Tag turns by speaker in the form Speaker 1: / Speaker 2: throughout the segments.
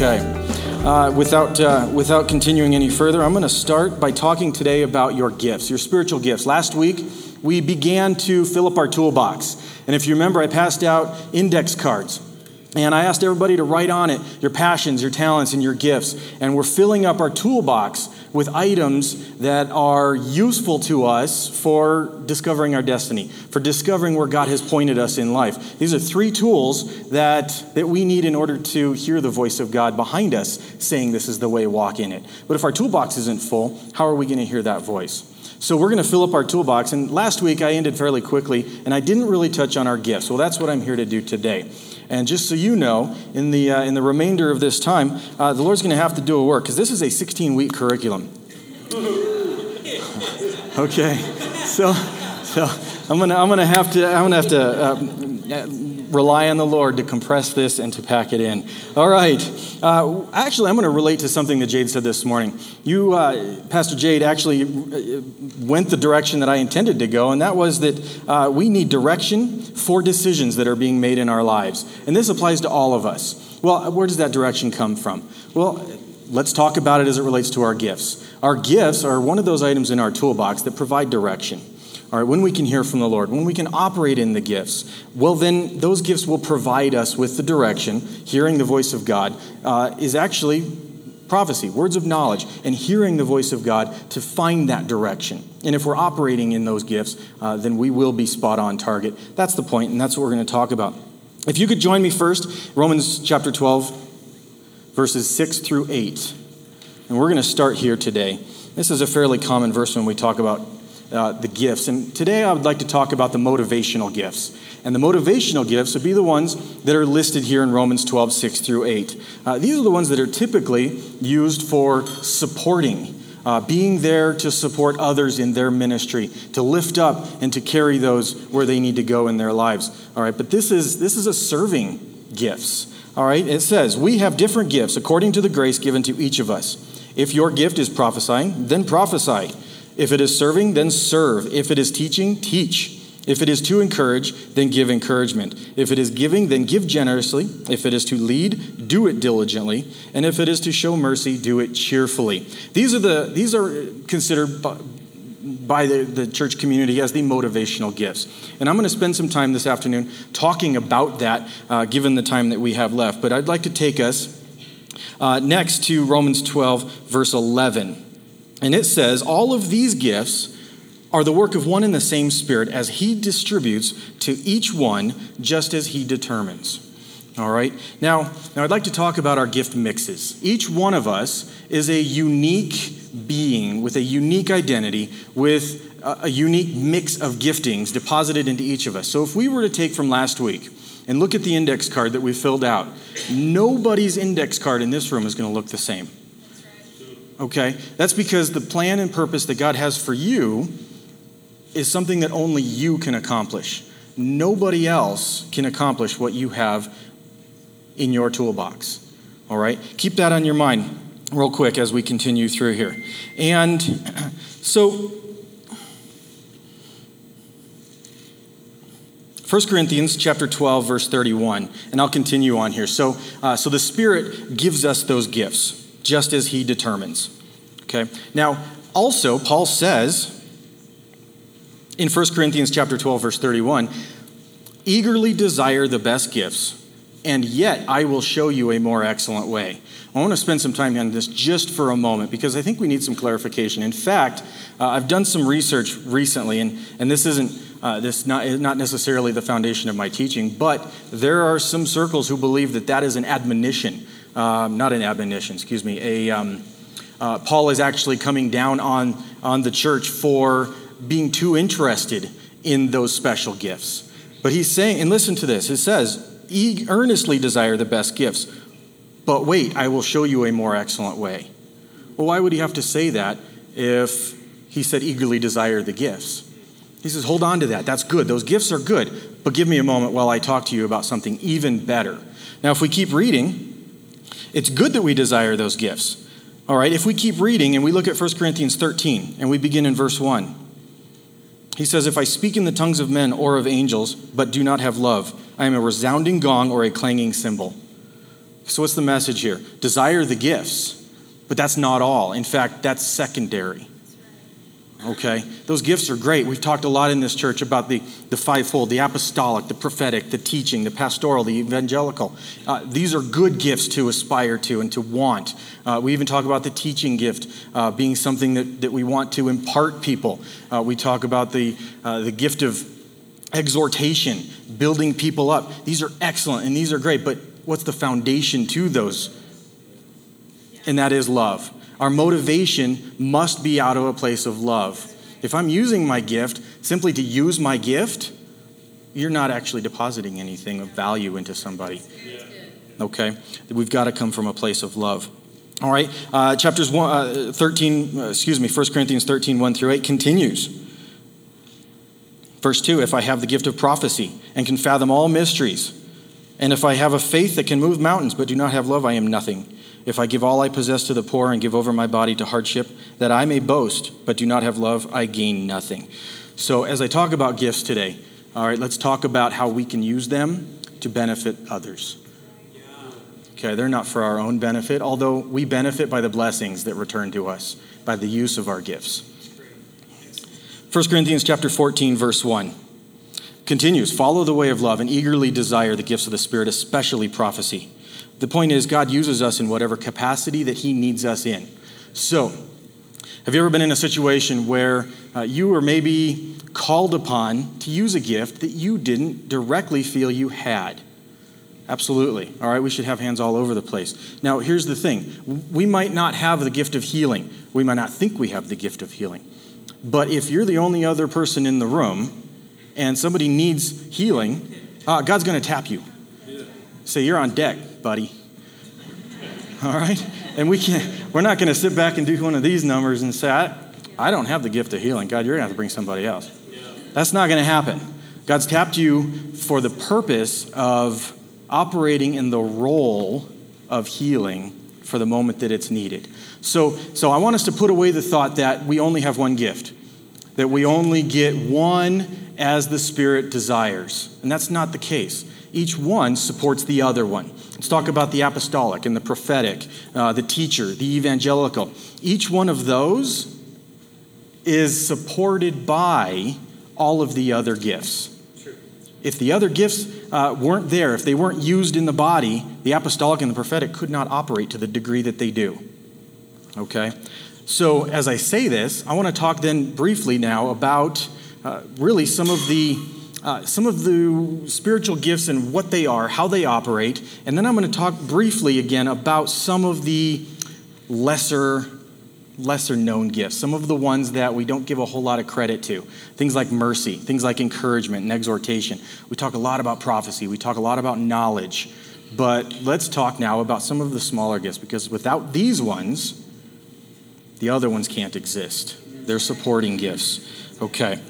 Speaker 1: Okay. Uh, without, uh, without continuing any further, I'm going to start by talking today about your gifts, your spiritual gifts. Last week, we began to fill up our toolbox. And if you remember, I passed out index cards. And I asked everybody to write on it your passions, your talents, and your gifts. And we're filling up our toolbox with items that are useful to us for discovering our destiny, for discovering where God has pointed us in life. These are three tools that, that we need in order to hear the voice of God behind us saying, This is the way, walk in it. But if our toolbox isn't full, how are we going to hear that voice? So we're going to fill up our toolbox. And last week I ended fairly quickly, and I didn't really touch on our gifts. Well, that's what I'm here to do today. And just so you know, in the, uh, in the remainder of this time, uh, the Lord's going to have to do a work because this is a 16 week curriculum. okay, so, so I'm going to I'm gonna have to, I'm gonna have to uh, rely on the Lord to compress this and to pack it in. All right. Uh, actually, I'm going to relate to something that Jade said this morning. You, uh, Pastor Jade, actually uh, went the direction that I intended to go, and that was that uh, we need direction for decisions that are being made in our lives. And this applies to all of us. Well, where does that direction come from? Well, let's talk about it as it relates to our gifts. Our gifts are one of those items in our toolbox that provide direction. All right, when we can hear from the Lord, when we can operate in the gifts, well, then those gifts will provide us with the direction. Hearing the voice of God uh, is actually prophecy, words of knowledge, and hearing the voice of God to find that direction. And if we're operating in those gifts, uh, then we will be spot on target. That's the point, and that's what we're going to talk about. If you could join me first, Romans chapter 12, verses 6 through 8. And we're going to start here today. This is a fairly common verse when we talk about uh, the gifts. And today I would like to talk about the motivational gifts. And the motivational gifts would be the ones that are listed here in Romans 12, 6 through 8. Uh, these are the ones that are typically used for supporting. Uh, being there to support others in their ministry, to lift up and to carry those where they need to go in their lives. All right, but this is this is a serving gifts. All right, it says we have different gifts according to the grace given to each of us. If your gift is prophesying, then prophesy. If it is serving, then serve. If it is teaching, teach. If it is to encourage, then give encouragement. If it is giving, then give generously. If it is to lead, do it diligently. And if it is to show mercy, do it cheerfully. These are, the, these are considered by the, the church community as the motivational gifts. And I'm going to spend some time this afternoon talking about that, uh, given the time that we have left. But I'd like to take us uh, next to Romans 12, verse 11. And it says, All of these gifts are the work of one and the same Spirit as He distributes to each one just as He determines. All right? Now, now, I'd like to talk about our gift mixes. Each one of us is a unique being with a unique identity, with a, a unique mix of giftings deposited into each of us. So, if we were to take from last week and look at the index card that we filled out, nobody's index card in this room is going to look the same okay? That's because the plan and purpose that God has for you is something that only you can accomplish. Nobody else can accomplish what you have in your toolbox, all right? Keep that on your mind real quick as we continue through here. And so, 1 Corinthians chapter 12, verse 31, and I'll continue on here. So, uh, so the Spirit gives us those gifts just as he determines. Okay? Now, also, Paul says in 1 Corinthians chapter 12, verse 31, eagerly desire the best gifts, and yet I will show you a more excellent way. I want to spend some time on this just for a moment because I think we need some clarification. In fact, uh, I've done some research recently, and, and this isn't uh, this not, not necessarily the foundation of my teaching, but there are some circles who believe that that is an admonition um, not an admonition, excuse me, a, um, uh, Paul is actually coming down on, on the church for being too interested in those special gifts. But he's saying, and listen to this, it says, earnestly desire the best gifts, but wait, I will show you a more excellent way. Well, why would he have to say that if he said eagerly desire the gifts? He says, hold on to that. That's good. Those gifts are good. But give me a moment while I talk to you about something even better. Now, if we keep reading, it's good that we desire those gifts. All right, if we keep reading and we look at 1 Corinthians 13 and we begin in verse 1, he says, If I speak in the tongues of men or of angels, but do not have love, I am a resounding gong or a clanging cymbal. So, what's the message here? Desire the gifts, but that's not all. In fact, that's secondary. Okay? Those gifts are great. We've talked a lot in this church about the, the fivefold the apostolic, the prophetic, the teaching, the pastoral, the evangelical. Uh, these are good gifts to aspire to and to want. Uh, we even talk about the teaching gift uh, being something that, that we want to impart people. Uh, we talk about the, uh, the gift of exhortation, building people up. These are excellent and these are great, but what's the foundation to those? And that is love. Our motivation must be out of a place of love. If I'm using my gift simply to use my gift, you're not actually depositing anything of value into somebody. Okay? We've got to come from a place of love. All right, uh, chapters one, uh, 13, uh, excuse me, 1 Corinthians 13, 1 through 8 continues. Verse 2 If I have the gift of prophecy and can fathom all mysteries, and if I have a faith that can move mountains but do not have love, I am nothing. If I give all I possess to the poor and give over my body to hardship, that I may boast, but do not have love, I gain nothing. So, as I talk about gifts today, all right, let's talk about how we can use them to benefit others. Okay, they're not for our own benefit, although we benefit by the blessings that return to us by the use of our gifts. 1 Corinthians chapter 14 verse 1 continues, follow the way of love and eagerly desire the gifts of the spirit, especially prophecy. The point is, God uses us in whatever capacity that He needs us in. So, have you ever been in a situation where uh, you were maybe called upon to use a gift that you didn't directly feel you had? Absolutely. All right, we should have hands all over the place. Now, here's the thing we might not have the gift of healing, we might not think we have the gift of healing. But if you're the only other person in the room and somebody needs healing, uh, God's going to tap you. Say, You're on deck buddy. All right? And we can't, we're not going to sit back and do one of these numbers and say, I, I don't have the gift of healing. God, you're going to have to bring somebody else. That's not going to happen. God's tapped you for the purpose of operating in the role of healing for the moment that it's needed. So, so I want us to put away the thought that we only have one gift, that we only get one as the Spirit desires. And that's not the case. Each one supports the other one. Let's talk about the apostolic and the prophetic, uh, the teacher, the evangelical. Each one of those is supported by all of the other gifts. If the other gifts uh, weren't there, if they weren't used in the body, the apostolic and the prophetic could not operate to the degree that they do. Okay? So, as I say this, I want to talk then briefly now about uh, really some of the uh, some of the spiritual gifts and what they are, how they operate, and then I'm going to talk briefly again about some of the lesser lesser known gifts, some of the ones that we don't give a whole lot of credit to. Things like mercy, things like encouragement and exhortation. We talk a lot about prophecy, we talk a lot about knowledge. But let's talk now about some of the smaller gifts because without these ones, the other ones can't exist. They're supporting gifts. Okay.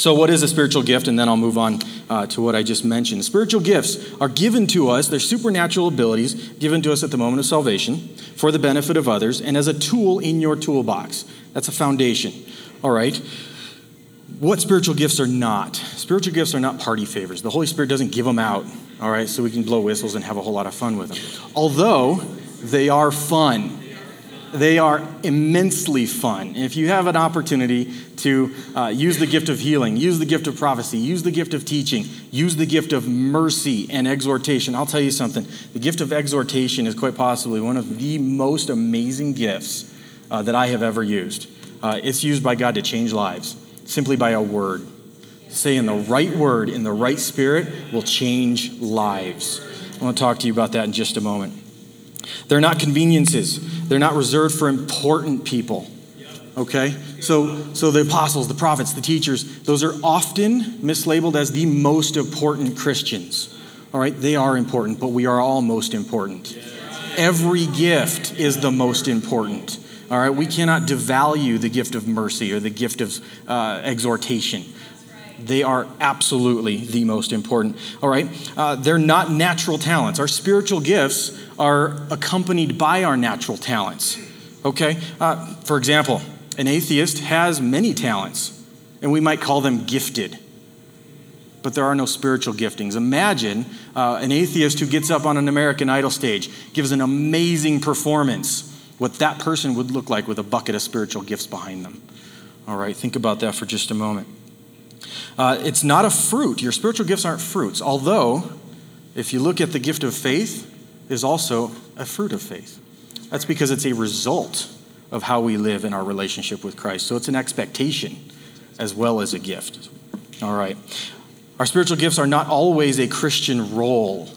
Speaker 1: So, what is a spiritual gift? And then I'll move on uh, to what I just mentioned. Spiritual gifts are given to us, they're supernatural abilities given to us at the moment of salvation for the benefit of others and as a tool in your toolbox. That's a foundation. All right. What spiritual gifts are not? Spiritual gifts are not party favors. The Holy Spirit doesn't give them out, all right, so we can blow whistles and have a whole lot of fun with them. Although they are fun they are immensely fun. If you have an opportunity to uh, use the gift of healing, use the gift of prophecy, use the gift of teaching, use the gift of mercy and exhortation, I'll tell you something. The gift of exhortation is quite possibly one of the most amazing gifts uh, that I have ever used. Uh, it's used by God to change lives simply by a word. Saying the right word in the right spirit will change lives. I want to talk to you about that in just a moment. They're not conveniences. They're not reserved for important people. Okay? So, so the apostles, the prophets, the teachers, those are often mislabeled as the most important Christians. All right? They are important, but we are all most important. Every gift is the most important. All right? We cannot devalue the gift of mercy or the gift of uh, exhortation. They are absolutely the most important. All right? Uh, they're not natural talents. Our spiritual gifts are accompanied by our natural talents. Okay? Uh, for example, an atheist has many talents, and we might call them gifted. but there are no spiritual giftings. Imagine uh, an atheist who gets up on an American Idol stage, gives an amazing performance, what that person would look like with a bucket of spiritual gifts behind them. All right, think about that for just a moment. Uh, it's not a fruit. Your spiritual gifts aren't fruits, although, if you look at the gift of faith, is also a fruit of faith. That's because it's a result of how we live in our relationship with Christ. So it's an expectation as well as a gift. All right. Our spiritual gifts are not always a Christian role.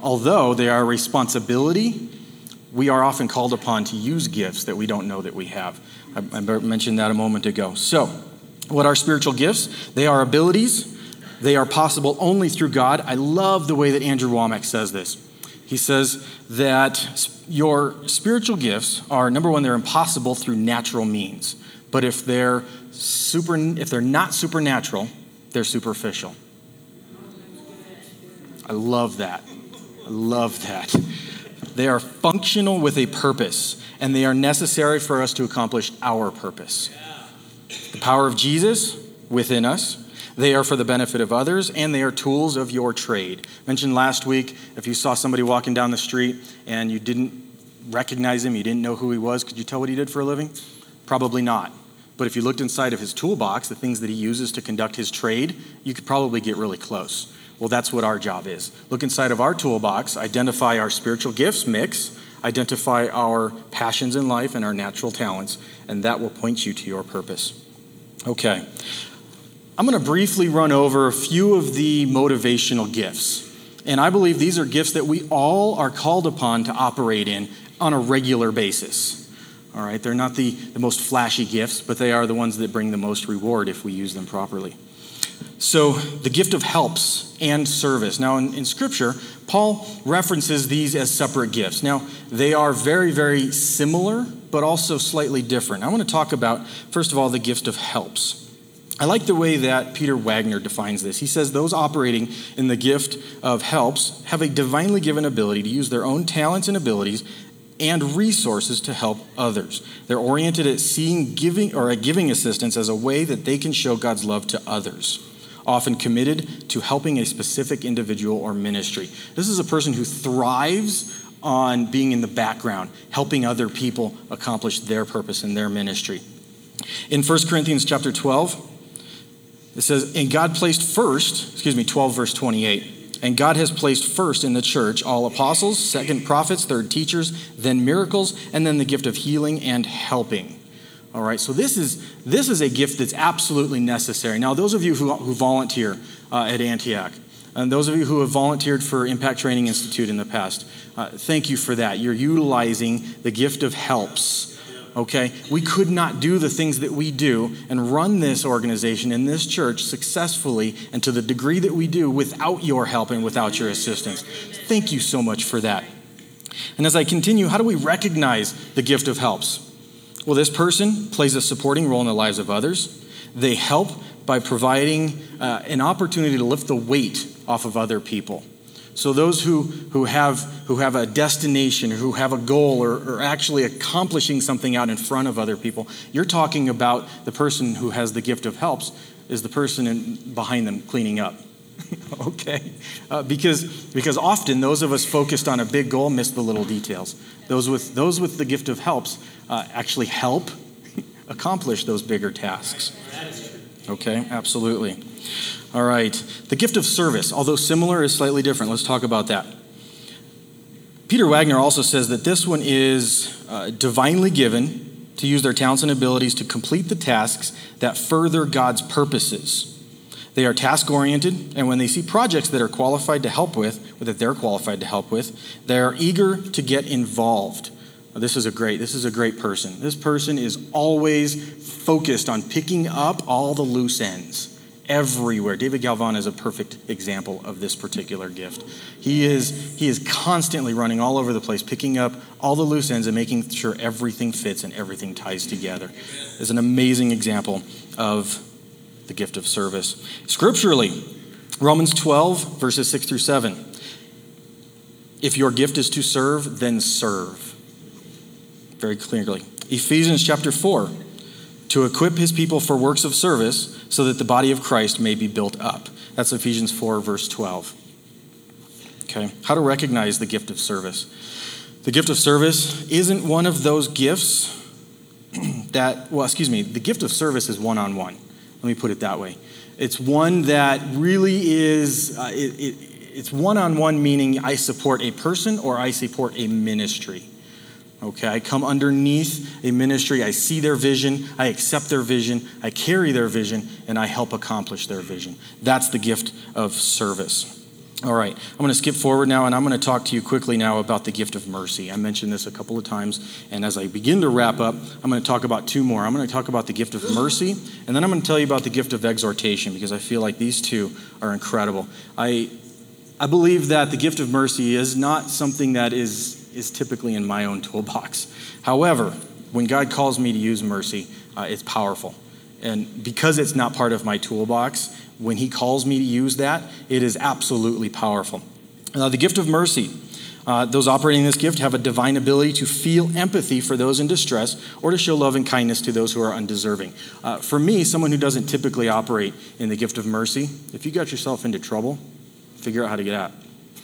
Speaker 1: Although they are a responsibility, we are often called upon to use gifts that we don't know that we have. I, mentioned that a moment ago. So, what are spiritual gifts? They are abilities. They are possible only through God. I love the way that Andrew Wommack says this. He says that your spiritual gifts are number one, they're impossible through natural means. But if they're super, if they're not supernatural, they're superficial. I love that. I love that. They are functional with a purpose, and they are necessary for us to accomplish our purpose. The power of Jesus within us. They are for the benefit of others, and they are tools of your trade. I mentioned last week if you saw somebody walking down the street and you didn't recognize him, you didn't know who he was, could you tell what he did for a living? Probably not. But if you looked inside of his toolbox, the things that he uses to conduct his trade, you could probably get really close. Well, that's what our job is. Look inside of our toolbox, identify our spiritual gifts mix, identify our passions in life and our natural talents, and that will point you to your purpose. Okay. I'm going to briefly run over a few of the motivational gifts. And I believe these are gifts that we all are called upon to operate in on a regular basis. All right, they're not the, the most flashy gifts, but they are the ones that bring the most reward if we use them properly. So, the gift of helps and service. Now, in, in, Scripture, Paul references these as separate gifts. Now, they are very, very similar, but also slightly different. I want to talk about, first of all, the gift of helps. I like the way that Peter Wagner defines this. He says those operating in the gift of helps have a divinely given ability to use their own talents and abilities and resources to help others. They're oriented at seeing giving or at giving assistance as a way that they can show God's love to others, often committed to helping a specific individual or ministry. This is a person who thrives on being in the background, helping other people accomplish their purpose in their ministry. In 1 Corinthians chapter 12, it says, And God placed first, excuse me, 12 verse 28. And God has placed first in the church all apostles, second prophets, third teachers, then miracles, and then the gift of healing and helping. All right, so this is, this is a gift that's absolutely necessary. Now, those of you who, who volunteer uh, at Antioch, and those of you who have volunteered for Impact Training Institute in the past, uh, thank you for that. You're utilizing the gift of helps okay? We could not do the things that we do and run this organization in this church successfully and to the degree that we do without your help and without your assistance. Thank you so much for that. And as I continue, how do we recognize the gift of helps? Well, this person plays a supporting role in the lives of others. They help by providing uh, an opportunity to lift the weight off of other people. So those who, who, have, who have a destination, who have a goal, or, or actually accomplishing something out in front of other people, you're talking about the person who has the gift of helps is the person in, behind them cleaning up. okay? Uh, because, because often those of us focused on a big goal miss the little details. Those with, those with the gift of helps uh, actually help accomplish those bigger tasks. Okay, absolutely. All right. The gift of service, although similar, is slightly different. Let's talk about that. Peter Wagner also says that this one is uh, divinely given to use their talents and abilities to complete the tasks that further God's purposes. They are task oriented, and when they see projects that are qualified to help with, or that they're qualified to help with, they are eager to get involved. This is a great, this is a great person. This person is always focused on picking up all the loose ends everywhere. David Galvan is a perfect example of this particular gift. He is, he is constantly running all over the place, picking up all the loose ends and making sure everything fits and everything ties together. Is an amazing example of the gift of service. Scripturally, Romans 12, verses 6 through 7. If your gift is to serve, then serve. Very clearly. Ephesians chapter 4 to equip his people for works of service so that the body of Christ may be built up. That's Ephesians 4, verse 12. Okay, how to recognize the gift of service. The gift of service isn't one of those gifts that, well, excuse me, the gift of service is one on one. Let me put it that way. It's one that really is, uh, it, it, it's one on one, meaning I support a person or I support a ministry. Okay, I come underneath a ministry, I see their vision, I accept their vision, I carry their vision, and I help accomplish their vision. That's the gift of service. All right, I'm going to skip forward now and I'm going to talk to you quickly now about the gift of mercy. I mentioned this a couple of times, and as I begin to wrap up, I'm going to talk about two more. I'm going to talk about the gift of mercy, and then I'm going to tell you about the gift of exhortation because I feel like these two are incredible. I, I believe that the gift of mercy is not something that is, is typically in my own toolbox. However, when God calls me to use mercy, uh, it's powerful. And because it's not part of my toolbox, when He calls me to use that, it is absolutely powerful. Now, the gift of mercy. Uh, those operating this gift have a divine ability to feel empathy for those in distress or to show love and kindness to those who are undeserving. Uh, for me, someone who doesn't typically operate in the gift of mercy, if you got yourself into trouble, figure out how to get out.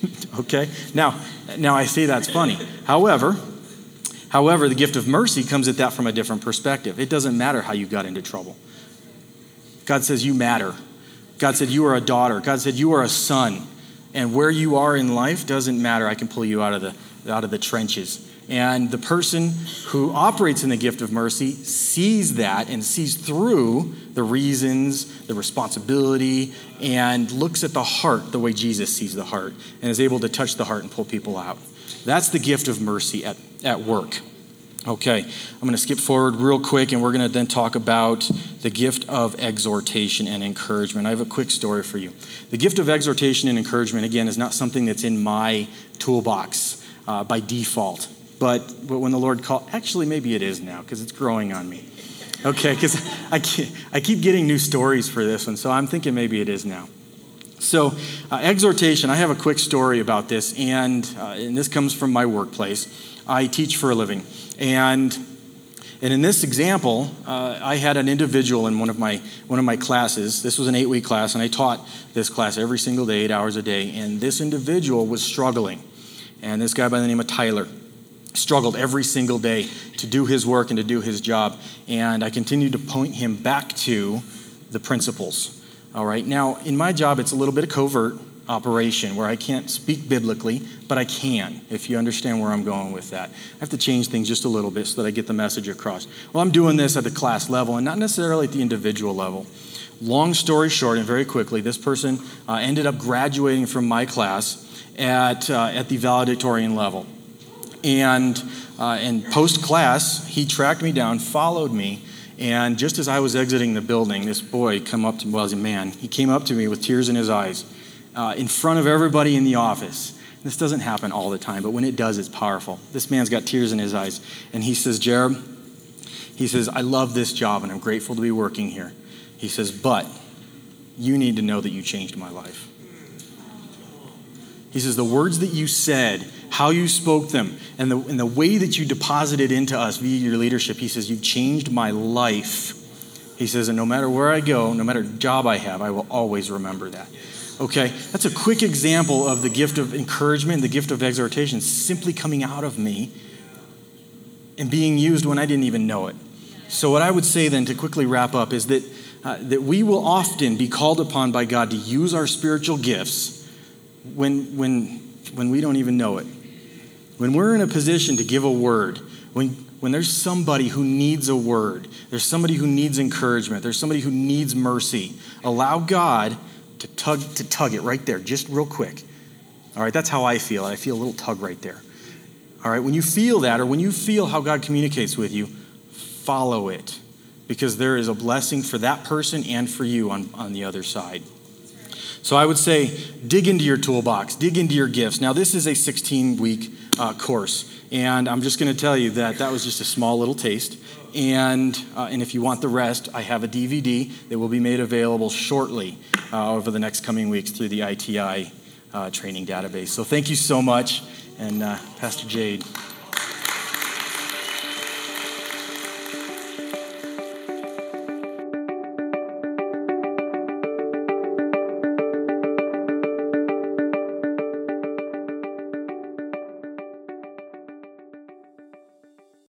Speaker 1: okay? Now, now I say that's funny. However, however, the gift of mercy comes at that from a different perspective. It doesn't matter how you got into trouble. God says you matter. God said, You are a daughter. God said, You are a son. And where you are in life doesn't matter. I can pull you out of the, out of the trenches. And the person who operates in the gift of mercy sees that and sees through the reasons, the responsibility, and looks at the heart the way Jesus sees the heart and is able to touch the heart and pull people out. That's the gift of mercy at, at work. Okay, I'm going to skip forward real quick and we're going to then talk about the gift of exhortation and encouragement. I have a quick story for you. The gift of exhortation and encouragement, again, is not something that's in my toolbox uh, by default. But, but when the Lord called, actually, maybe it is now because it's growing on me. Okay, because I, I keep getting new stories for this one, so I'm thinking maybe it is now. So, uh, exhortation, I have a quick story about this, and, uh, and this comes from my workplace. I teach for a living. And, and in this example, uh, I had an individual in one of, my, one of my classes. This was an eight week class, and I taught this class every single day, eight hours a day. And this individual was struggling. And this guy by the name of Tyler struggled every single day to do his work and to do his job. And I continued to point him back to the principles. All right, now in my job, it's a little bit of covert operation where I can't speak biblically, but I can, if you understand where I'm going with that. I have to change things just a little bit so that I get the message across. Well, I'm doing this at the class level and not necessarily at the individual level. Long story short, and very quickly, this person uh, ended up graduating from my class at, uh, at the valedictorian level. And, uh, and post class, he tracked me down, followed me, and just as I was exiting the building, this boy come up to me, well, as a man, he came up to me with tears in his eyes uh, in front of everybody in the office. This doesn't happen all the time, but when it does, it's powerful. This man's got tears in his eyes. And he says, Jared, he says, I love this job and I'm grateful to be working here. He says, but you need to know that you changed my life. He says, the words that you said, how you spoke them, and the, and the way that you deposited into us via your leadership, he says, you've changed my life. He says, and no matter where I go, no matter job I have, I will always remember that. Okay, that's a quick example of the gift of encouragement, the gift of exhortation simply coming out of me and being used when I didn't even know it. So, what I would say then to quickly wrap up is that, uh, that we will often be called upon by God to use our spiritual gifts when, when, when we don't even know it. When we're in a position to give a word, when, when there's somebody who needs a word, there's somebody who needs encouragement, there's somebody who needs mercy, allow God to tug to tug it right there, just real quick. All right, that's how I feel. I feel a little tug right there. All right, when you feel that, or when you feel how God communicates with you, follow it, because there is a blessing for that person and for you on, on the other side. So I would say, dig into your toolbox, dig into your gifts. Now, this is a 16 week uh, course, and I'm just going to tell you that that was just a small little taste. And, uh, and if you want the rest, I have a DVD that will be made available shortly uh, over the next coming weeks through the ITI uh, training database. So thank you so much. And uh, Pastor Jade.